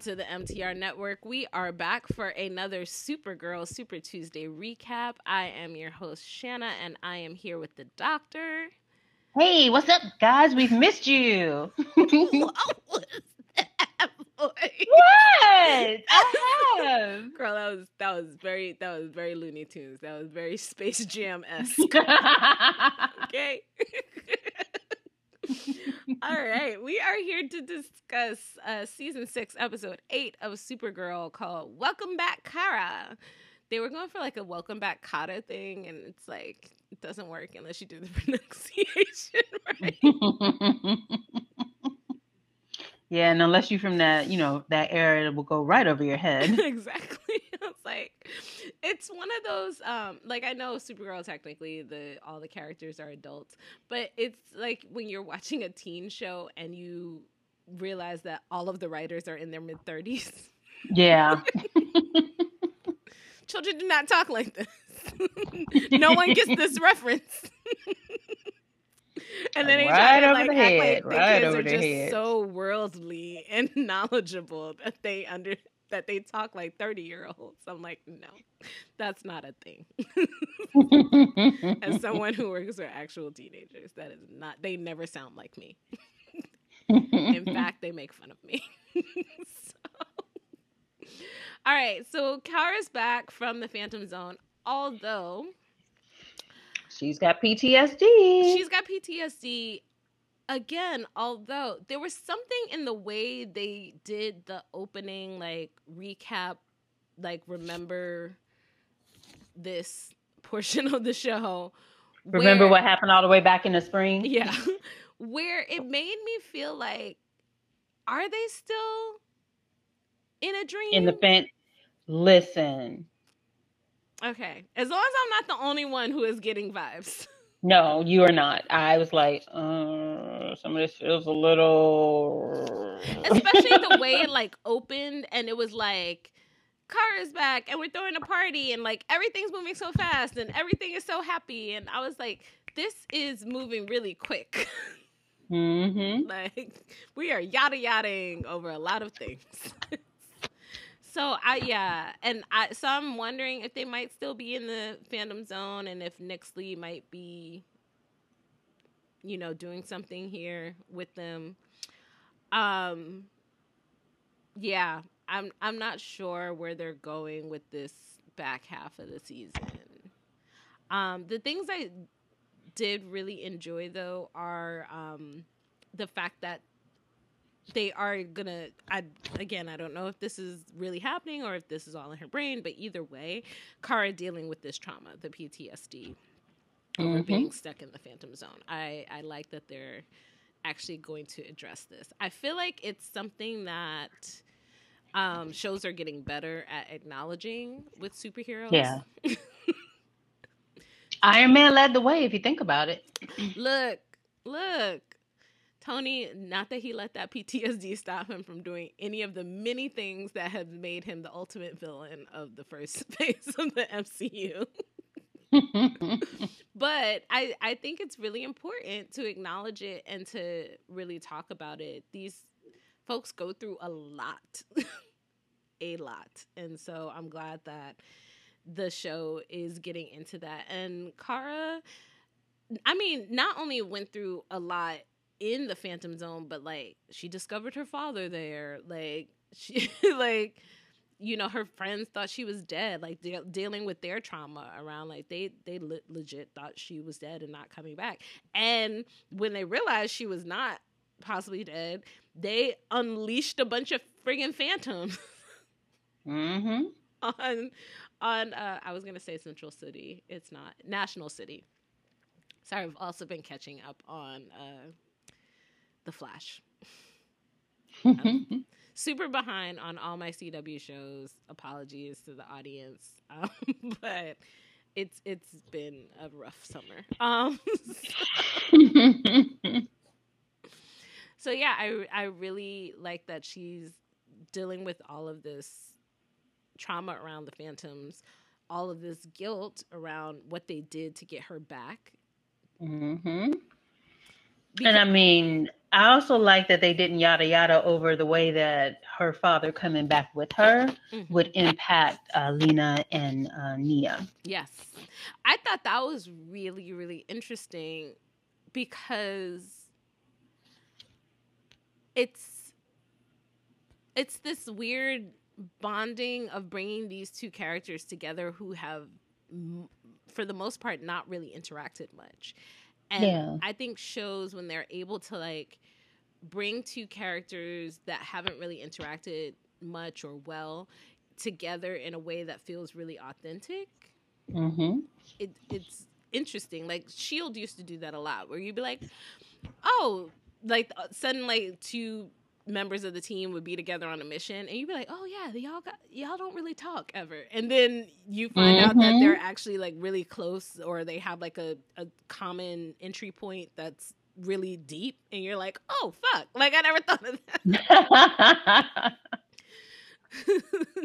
to the MTR Network. We are back for another Supergirl Super Tuesday recap. I am your host, Shanna, and I am here with the doctor. Hey, what's up, guys? We've missed you. what was that What? I have. Girl, that was that was very that was very Looney Tunes. That was very Space Jam esque. okay. All right, we are here to discuss uh, season six, episode eight of Supergirl called "Welcome Back, Kara." They were going for like a "Welcome Back, Kara" thing, and it's like it doesn't work unless you do the pronunciation right. yeah, and unless you're from that, you know, that era, it will go right over your head. exactly. It's like it's one of those um like I know Supergirl technically the all the characters are adults, but it's like when you're watching a teen show and you realize that all of the writers are in their mid 30s. Yeah. Children do not talk like this. no one gets this reference. and then they try Right to over like the act head, like the right kids over are the just head. so worldly and knowledgeable that they under that they talk like 30 year olds. I'm like, no, that's not a thing. As someone who works with actual teenagers, that is not they never sound like me. In fact, they make fun of me. so. All right, so Kara's back from the Phantom Zone, although She's got PTSD. she's got PTSD again although there was something in the way they did the opening like recap like remember this portion of the show Remember where- what happened all the way back in the spring? yeah where it made me feel like are they still in a dream In the fence. Listen. Okay. As long as i'm not the only one who is getting vibes. No, you are not. I was like, uh, some of this feels a little. especially the way it like opened and it was like car is back and we're throwing a party and like everything's moving so fast and everything is so happy. And i was like this is moving really quick. Hmm like we are yada yadaing over a lot of things so i yeah and i so i'm wondering if they might still be in the phantom zone and if Nyxly might be you know doing something here with them. Um yeah i'm i'm not sure where they're going with this back half of the season. Um the things i did really enjoy though are um the fact that they are gonna I again I don't know if this is really happening or if this is all in her brain, but either way, Kara dealing with this trauma, the PTSD over Mhm. being stuck in the phantom zone. I, I like that they're actually going to address this. I feel like it's something that um, shows are getting better at acknowledging with superheroes. Yeah. Iron Man led the way, if you think about it. look, look. Tony, not that he let that PTSD stop him from doing any of the many things that have made him the ultimate villain of the first phase of the MCU. But I, I think it's really important to acknowledge it and to really talk about it. These folks go through a lot, a lot. And so I'm glad that the show is getting into that. And Kara, I mean, not only went through a lot in the Phantom Zone, but like she discovered her father there. Like she, like you know, her friends thought she was dead. Like de- dealing with their trauma around, like they they le- legit thought she was dead and not coming back. And when they realized she was not possibly dead, they unleashed a bunch of friggin' phantoms mm-hmm. on on uh I was gonna say Central City. It's not National City. Sorry, I've also been catching up on uh The Flash. Super behind on all my CW shows. Apologies to the audience. Um, but it's it's been a rough summer. Um so yeah, I I really like that she's dealing with all of this trauma around the phantoms, all of this guilt around what they did to get her back. Hmm and I mean, I also like that they didn't yada yada over the way that her father coming back with her mm-hmm. would impact uh, Lena and uh, Nia. Yes, I thought that was really really interesting because it's it's this weird bonding of bringing these two characters together who have for the most part not really interacted much and yeah. i think shows when they're able to like bring two characters that haven't really interacted much or well together in a way that feels really authentic mm-hmm. it, it's interesting like shield used to do that a lot where you'd be like oh like uh, suddenly two members of the team would be together on a mission and you'd be like oh yeah y'all got y'all don't really talk ever and then you find mm-hmm. out that they're mm-hmm. actually like really close or they have like a, a common entry point that's really deep and you're like oh fuck like i never thought of that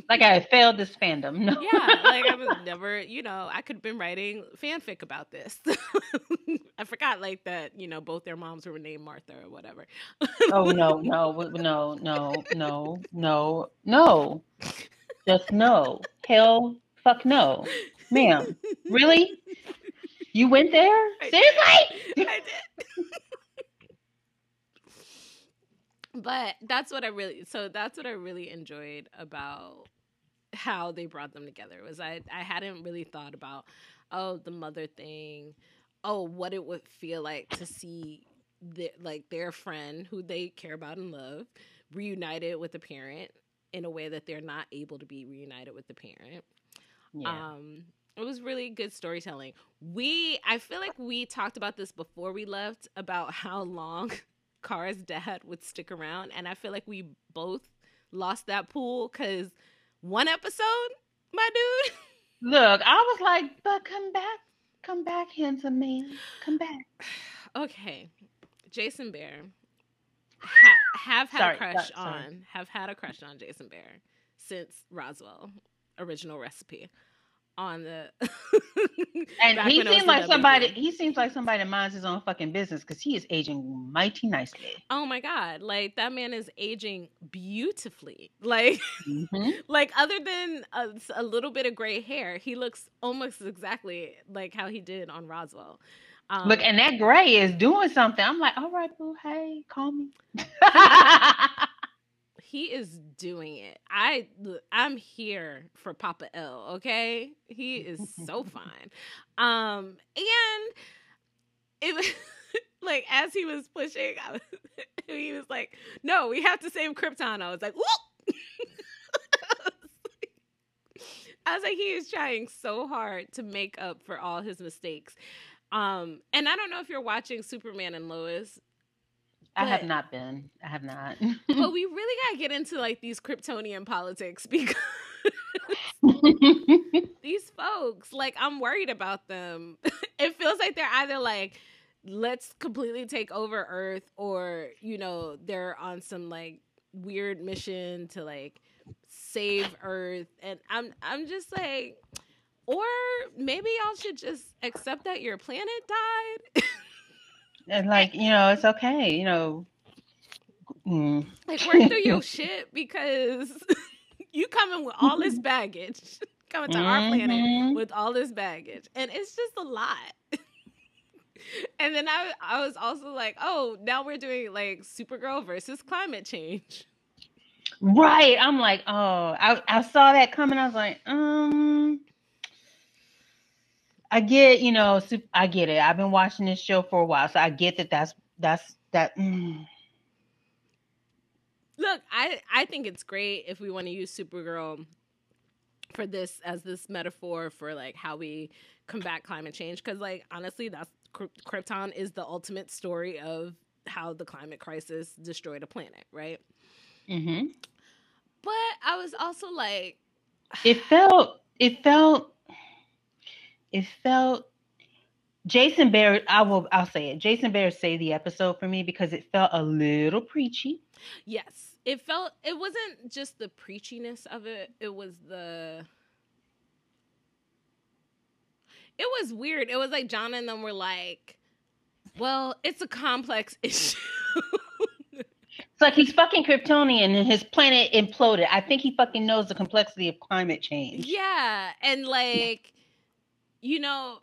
like I failed this fandom. No. Yeah, like I was never, you know, I could have been writing fanfic about this. I forgot like that, you know, both their moms were named Martha or whatever. oh no, no, no, no, no, no, no. Just no. Hell fuck no. Ma'am. Really? You went there? I Seriously? Did. I did but that's what I really so that's what I really enjoyed about how they brought them together was I I hadn't really thought about oh the mother thing. Oh what it would feel like to see the, like their friend who they care about and love reunited with a parent in a way that they're not able to be reunited with the parent. Yeah. um it was really good storytelling. We i feel like we talked about this before we left about how long Kara's dad would stick around. And I feel like we both lost that pool because one episode, my dude. Look, I was like, but come back, come back, handsome man, come back. okay, Jason Behr. Ha- have had sorry, a crush sorry. on, have had a crush on Jason Behr since Roswell, original recipe on the and he seems like somebody he seems like somebody that minds his own fucking business because he is aging mighty nicely. Oh my god like that man is aging beautifully like mm-hmm. like other than a, a, little bit of gray hair he looks almost exactly like how he did on roswell. Um, look and that gray is doing something. I'm like all right boo hey call me he is doing it. I I'm here for Papa L, okay? He is so fine. Um and it was like as he was pushing, was, he was like, "No, we have to save Krypton." I was like, "Whoop!" I was like, he is trying so hard to make up for all his mistakes. Um, and I don't know if you're watching Superman and Lois, I have not been. I have not. but we really gotta get into like these Kryptonian politics because these folks, like, I'm worried about them. it feels like they're either like, let's completely take over Earth, or you know, they're on some like weird mission to like save Earth, and I'm I'm just like, or maybe y'all should just accept that your planet died. And like, you know, it's okay, you know. Mm. Like work through your shit because you coming with all this baggage, coming to mm-hmm. our planet mm-hmm. with all this baggage, and it's just a lot. and then I, I was also like, oh, now we're doing like Supergirl versus climate change. Right. I'm like, oh, I, I saw that coming. I was like, um, I get, you know, I get it. I've been watching this show for a while, so I get that. That's that's that. Mm. Look, I I think it's great if we want to use Supergirl for this as this metaphor for like how we combat climate change because like honestly that's krypton is the ultimate story of how the climate crisis destroyed a planet right mm-hmm. but i was also like it felt it felt it felt Jason Behr, I will I'll say it. Jason Behr saved the episode for me because it felt a little preachy. Yes. It felt it wasn't just the preachiness of it, it was the it was weird. It was like John and them were like Well, it's a complex issue. It's like he's fucking Kryptonian and his planet imploded. I think he fucking knows the complexity of climate change. yeah, and like, you know,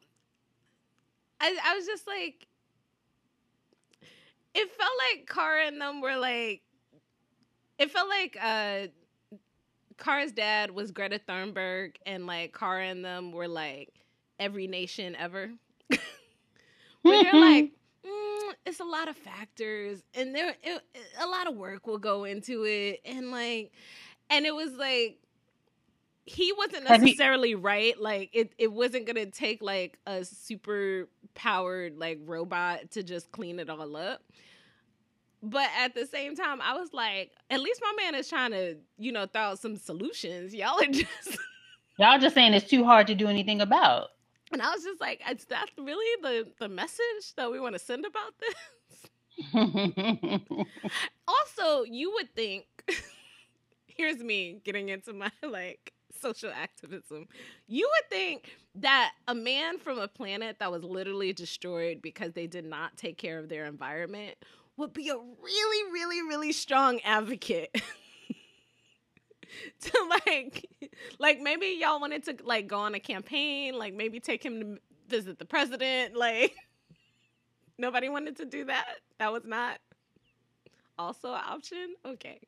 I I was just like, it felt like Kara and them were like, it felt like uh, Kara's dad was Greta Thunberg, and like Kara and them were like every nation ever. Where they're like, mm, it's a lot of factors, and there it, a lot of work will go into it, and like, and it was like he wasn't necessarily right. Like it, it wasn't gonna take like a super powered like robot to just clean it all up. But at the same time, I was like, at least my man is trying to, you know, throw out some solutions. Y'all are just Y'all just saying it's too hard to do anything about. and I was just like, is that really the the message that we want to send about this? also, you would think here's me getting into my like social activism. You would think that a man from a planet that was literally destroyed because they did not take care of their environment would be a really, really, really strong advocate. to like like maybe y'all wanted to like go on a campaign, like maybe take him to visit the president, like nobody wanted to do that. That was not also an option. Okay.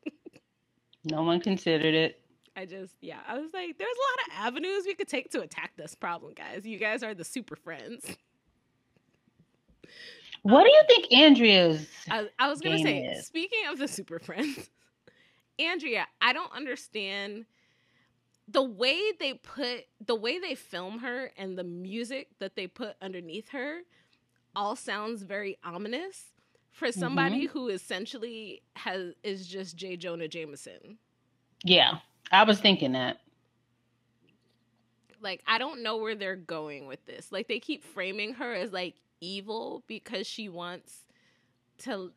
no one considered it. I just, yeah, I was like, there's a lot of avenues we could take to attack this problem, guys. You guys are the super friends. What do you think Andrea's? I, I was gonna Game say, is. speaking of the super friends, Andrea, I don't understand the way they put the way they film her and the music that they put underneath her all sounds very ominous for somebody mm-hmm. who essentially has is just J. Jonah Jameson. Yeah, I was thinking that. like I don't know where they're going with this. Like they keep framing her as like evil because she wants to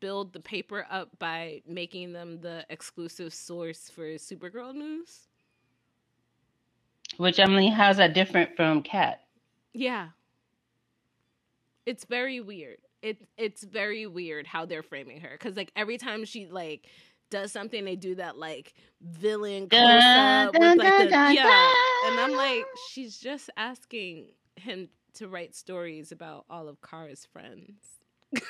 build the paper up by making them the exclusive source for Supergirl news. Which Emily, how's that different from Cat? Yeah. It's very weird. It it's very weird how they're framing her cuz like every time she like does something they do that like villain close up with like the, yeah. And I'm like, she's just asking him to write stories about all of Kara's friends.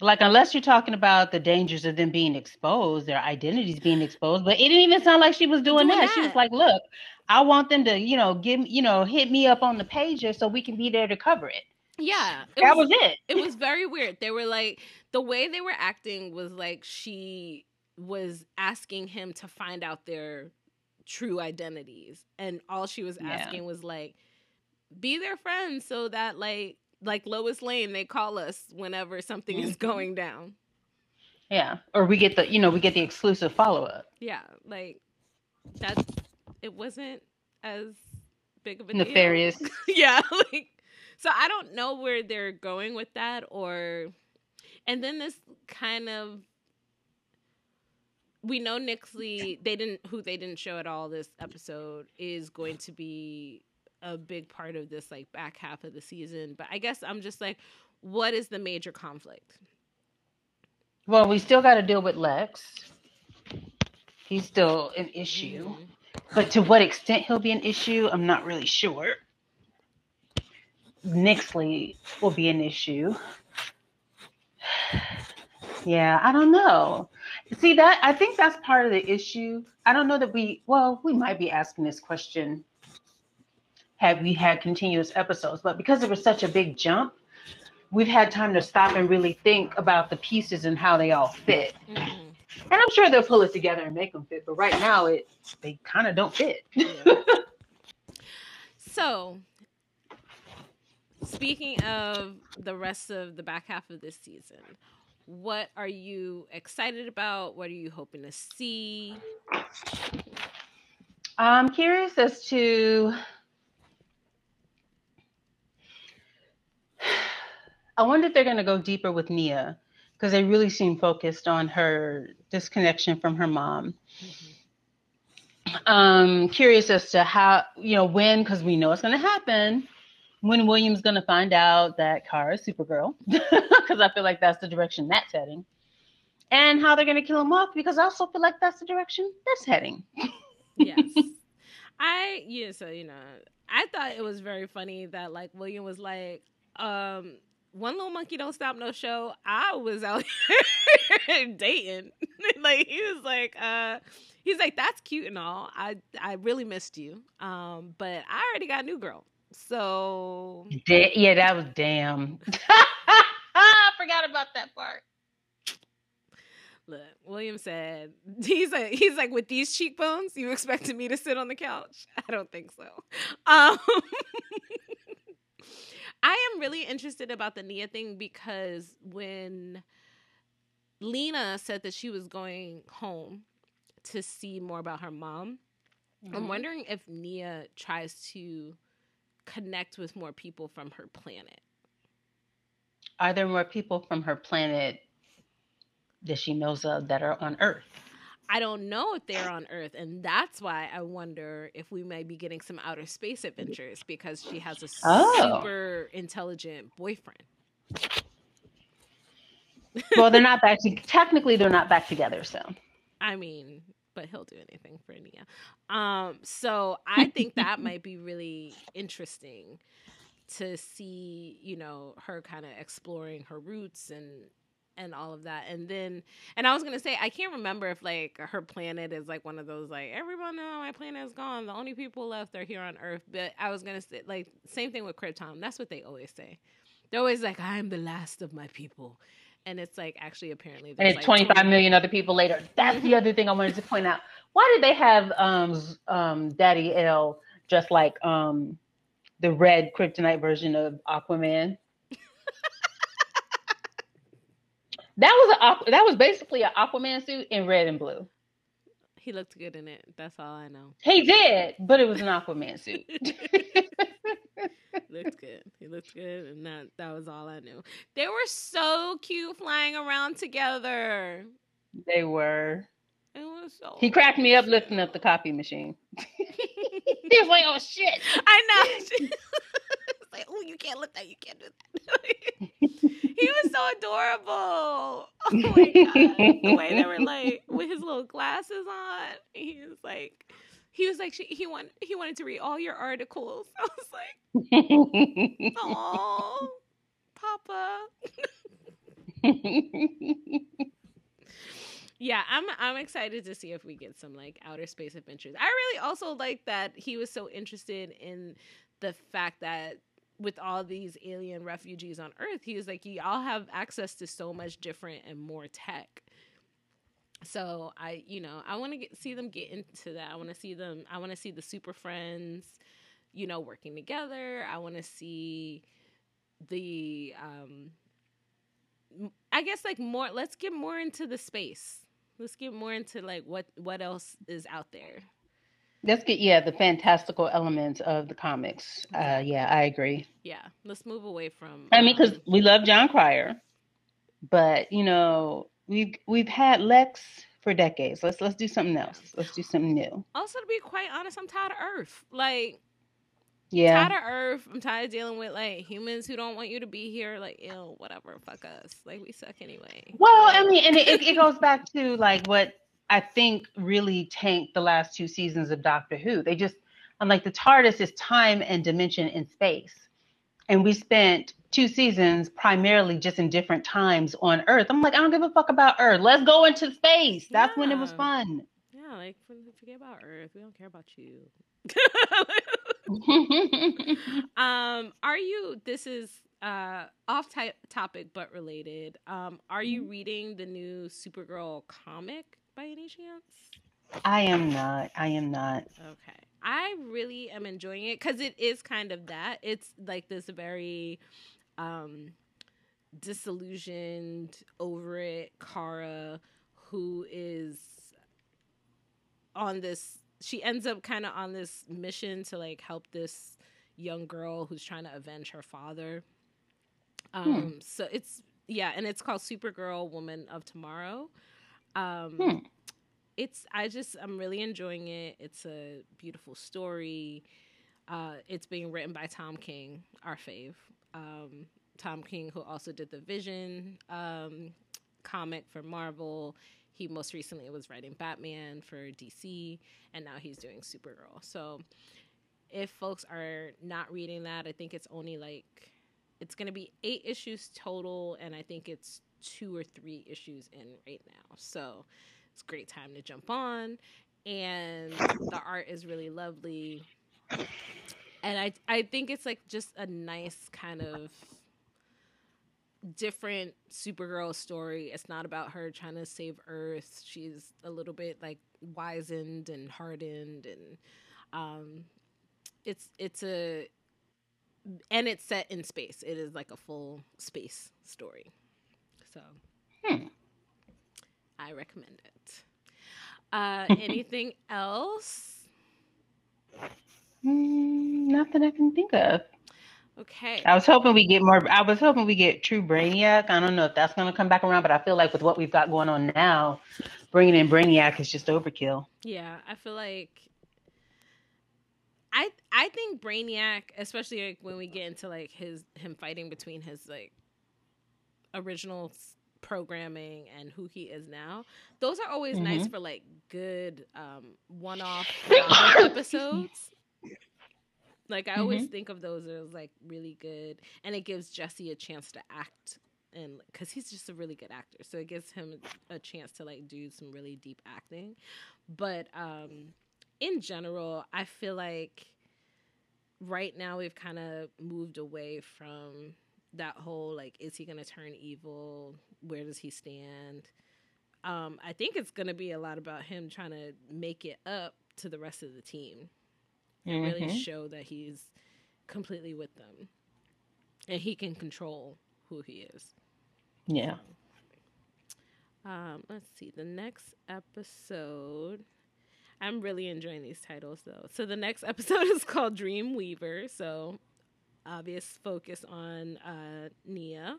like unless you're talking about the dangers of them being exposed, their identities being exposed. But it didn't even sound like she was doing, Doing that. She was like, "Look, I want them to, you know, give, you know, hit me up on the pager so we can be there to cover it." Yeah, that was, was it. it was very weird. They were like the way they were acting was like she was asking him to find out their true identities, and all she was Yeah. asking was like, be their friends so that like like Lois Lane, they call us whenever something is Mhm. going down. Yeah, or we get the, you know, we get the exclusive follow up. Yeah, like that's it wasn't as big of a deal. Nefarious. yeah, like so I don't know where they're going with that or and then this kind of we know Nyxly they didn't who they didn't show at all this episode is going to be a big part of this like back half of the season but I guess I'm just like what is the major conflict Well, we still got to deal with Lex. He's still an issue, Mhm. but to what extent he'll be an issue, I'm not really sure. Nyxly will be an issue. Yeah, I don't know. See that I think that's part of the issue. I don't know that we well, we might be asking this question had we had continuous episodes, but because it was such a big jump, we've had time to stop and really think about the pieces and how they all fit. Mhm. And I'm sure they'll pull it together and make them fit, but right now it they kind of don't fit. Yeah. so, speaking of the rest of the back half of this season, what are you excited about? What are you hoping to see? I'm curious as to. I wonder if they're going to go deeper with Nia because they really seem focused on her disconnection from her mom. Um, curious as to how, you know, when, because we know it's going to happen. When William's going to find out that Kara is Supergirl, because I feel like that's the direction that's heading, and how they're going to kill him off, because I also feel like that's the direction that's heading. yes. I, yeah, so, you know, I thought it was very funny that, like, William was like, um, one little monkey don't stop no show. I was out here dating. like he was like, uh, he's like, that's cute and all. I I really missed you. Um, but I already got a new girl. So da- yeah, that was damn. I forgot about that part. Look, William said he's like he's like with these cheekbones, you expected me to sit on the couch? I don't think so. Um I am really interested about the Nia thing because when Lena said that she was going home to see more about her mom, mm-hmm. I'm wondering if Nia tries to connect with more people from her planet. Are there more people from her planet that she knows of that are on Earth? I don't know if they're on Earth, and that's why I wonder if we might be getting some outer space adventures because she has a oh. super intelligent boyfriend. well, they're not back. To, technically, they're not back together. So, I mean, but he'll do anything for Nia. Um, so I think that might be really interesting to see, you know, her kind of exploring her roots and and all of that. And then, and I was gonna say, I can't remember if like her planet is like one of those like everyone know my planet is gone. The only people left are here on Earth. But I was gonna say like same thing with Krypton. That's what they always say. They're always like, I'm the last of my people. And it's like actually apparently and it's like 25 20... million other people later. That's the other thing I wanted to point out. Why did they have um um Daddy L just like um the red kryptonite version of Aquaman? That was a that was basically an Aquaman suit in red and blue. He looked good in it. That's all I know. He did, but it was an Aquaman suit. looked good. He looked good, and that that was all I knew. They were so cute flying around together. They were. It was so. He cracked me up lifting up the copy machine. he was like, "Oh shit!" I know. like, "Oh, you can't lift that. You can't do that." he was so adorable. Oh my god, the way they were like with his little glasses on. He was like, he was like, she, he wanted he wanted to read all your articles. I was like, oh, Papa. yeah, I'm I'm excited to see if we get some like outer space adventures. I really also like that he was so interested in the fact that with all these alien refugees on Earth, he was like, y'all have access to so much different and more tech. So I, you know, I want to see them get into that. I want to see them. I want to see the Super Friends, you know, working together. I want to see the, um, I guess like more. Let's get more into the space. Let's get more into like what what else is out there. Let's get yeah the fantastical elements of the comics. Uh, yeah, I agree. Yeah, let's move away from. I mean, because um, we love Jon Cryer, but you know we've we've had Lex for decades. Let's let's do something else. Let's do something new. Also, to be quite honest, I'm tired of Earth. Like, yeah, tired of Earth. I'm tired of dealing with like humans who don't want you to be here. Like, ill, whatever. Fuck us. Like, we suck anyway. Well, I mean, and it, it goes back to like what I think really tanked the last two seasons of Doctor Who. They just, I'm like, the TARDIS is time and dimension in space. And we spent two seasons primarily just in different times on Earth. I'm like, I don't give a fuck about Earth. Let's go into space. That's yeah. when it was fun. Yeah, like forget about Earth. We don't care about you. um, are you? This is uh off t- topic but related. Um, are you mm-hmm. reading the new Supergirl comic? By any chance? I am not. I am not. Okay. I really am enjoying it because it is kind of that. It's like this very um disillusioned, over it Kara who is on this she ends up kind of on this mission to like help this young girl who's trying to avenge her father. Hmm. Um hmm. so it's yeah, and it's called Supergirl Woman of Tomorrow. Um, hmm. It's I just I'm really enjoying it. It's a beautiful story. Uh, it's being written by Tom King, our fave. Um, Tom King, who also did the Vision um, comic for Marvel. He most recently was writing Batman for DC, and now he's doing Supergirl. So, if folks are not reading that, I think it's only like it's going to be eight issues total, and I think it's two or three issues in right now. So, it's great time to jump on, and the art is really lovely. And I I think it's like just a nice kind of different Supergirl story. It's not about her trying to save Earth. She's a little bit like wizened and hardened, and um, it's it's a and it's set in space. It is like a full space story. So hmm. I recommend it. Uh, anything else? Mm, not that I can think of. Okay. I was hoping we get more. I was hoping we get True Brainiac. I don't know if that's going to come back around, but I feel like with what we've got going on now, bringing in Brainiac is just overkill. Yeah, I feel like I I think Brainiac, especially like when we get into like his him fighting between his like original programming and who he is now, those are always mm-hmm. nice for like good um, one-off episodes. Like I always mm-hmm. think of those as like really good, and it gives Jesse a chance to act, and because he's just a really good actor, so it gives him a chance to like do some really deep acting. But um, in general, I feel like right now we've kind of moved away from that whole like, is he gonna turn evil? Where does he stand? Um, I think it's gonna be a lot about him trying to make it up to the rest of the team and mm-hmm. really show that he's completely with them and he can control who he is. Yeah. Um, let's see. The next episode. I'm really enjoying these titles though. So the next episode is called Dream Weaver. So obvious focus on uh, Nia.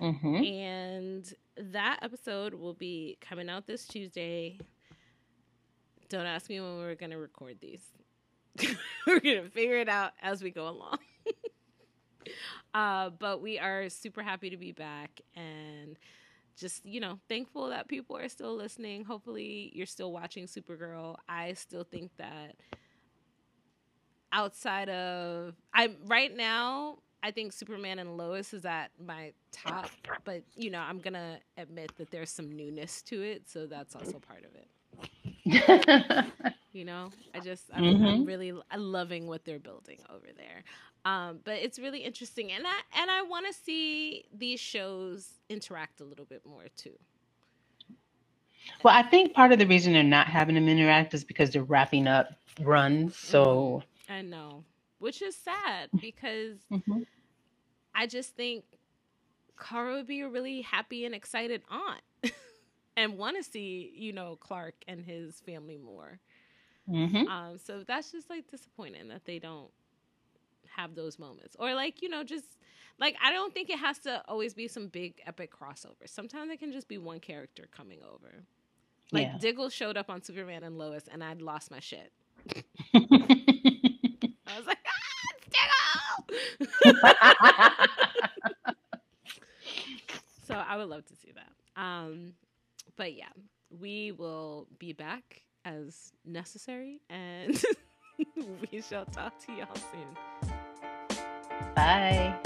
Mm-hmm. And that episode will be coming out this Tuesday. Don't ask me when we're going to record these. we're gonna figure it out as we go along. uh, but we are super happy to be back and just you know thankful that people are still listening. Hopefully, you're still watching Supergirl. I still think that outside of I right now I think Superman and Lois is at my top, but you know, I'm gonna admit that there's some newness to it, so that's also part of it. You know, I just I'm, mm-hmm. I'm really loving what they're building over there. Um, but it's really interesting, and I and I want to see these shows interact a little bit more too. Well, I think part of the reason they're not having them interact is because they're wrapping up runs. So mm-hmm. I know, which is sad because mm-hmm. I just think Kara would be a really happy and excited aunt, and want to see you know Clark and his family more. Mm-hmm. Um, so that's just like disappointing that they don't have those moments, or like you know, just like I don't think it has to always be some big epic crossover. Sometimes it can just be one character coming over. Like yeah. Diggle showed up on Superman and Lois, and I'd lost my shit. I was like, ah, Diggle! so I would love to see that. Um, but yeah, we will be back as necessary. And we shall talk to y'all soon. Bye.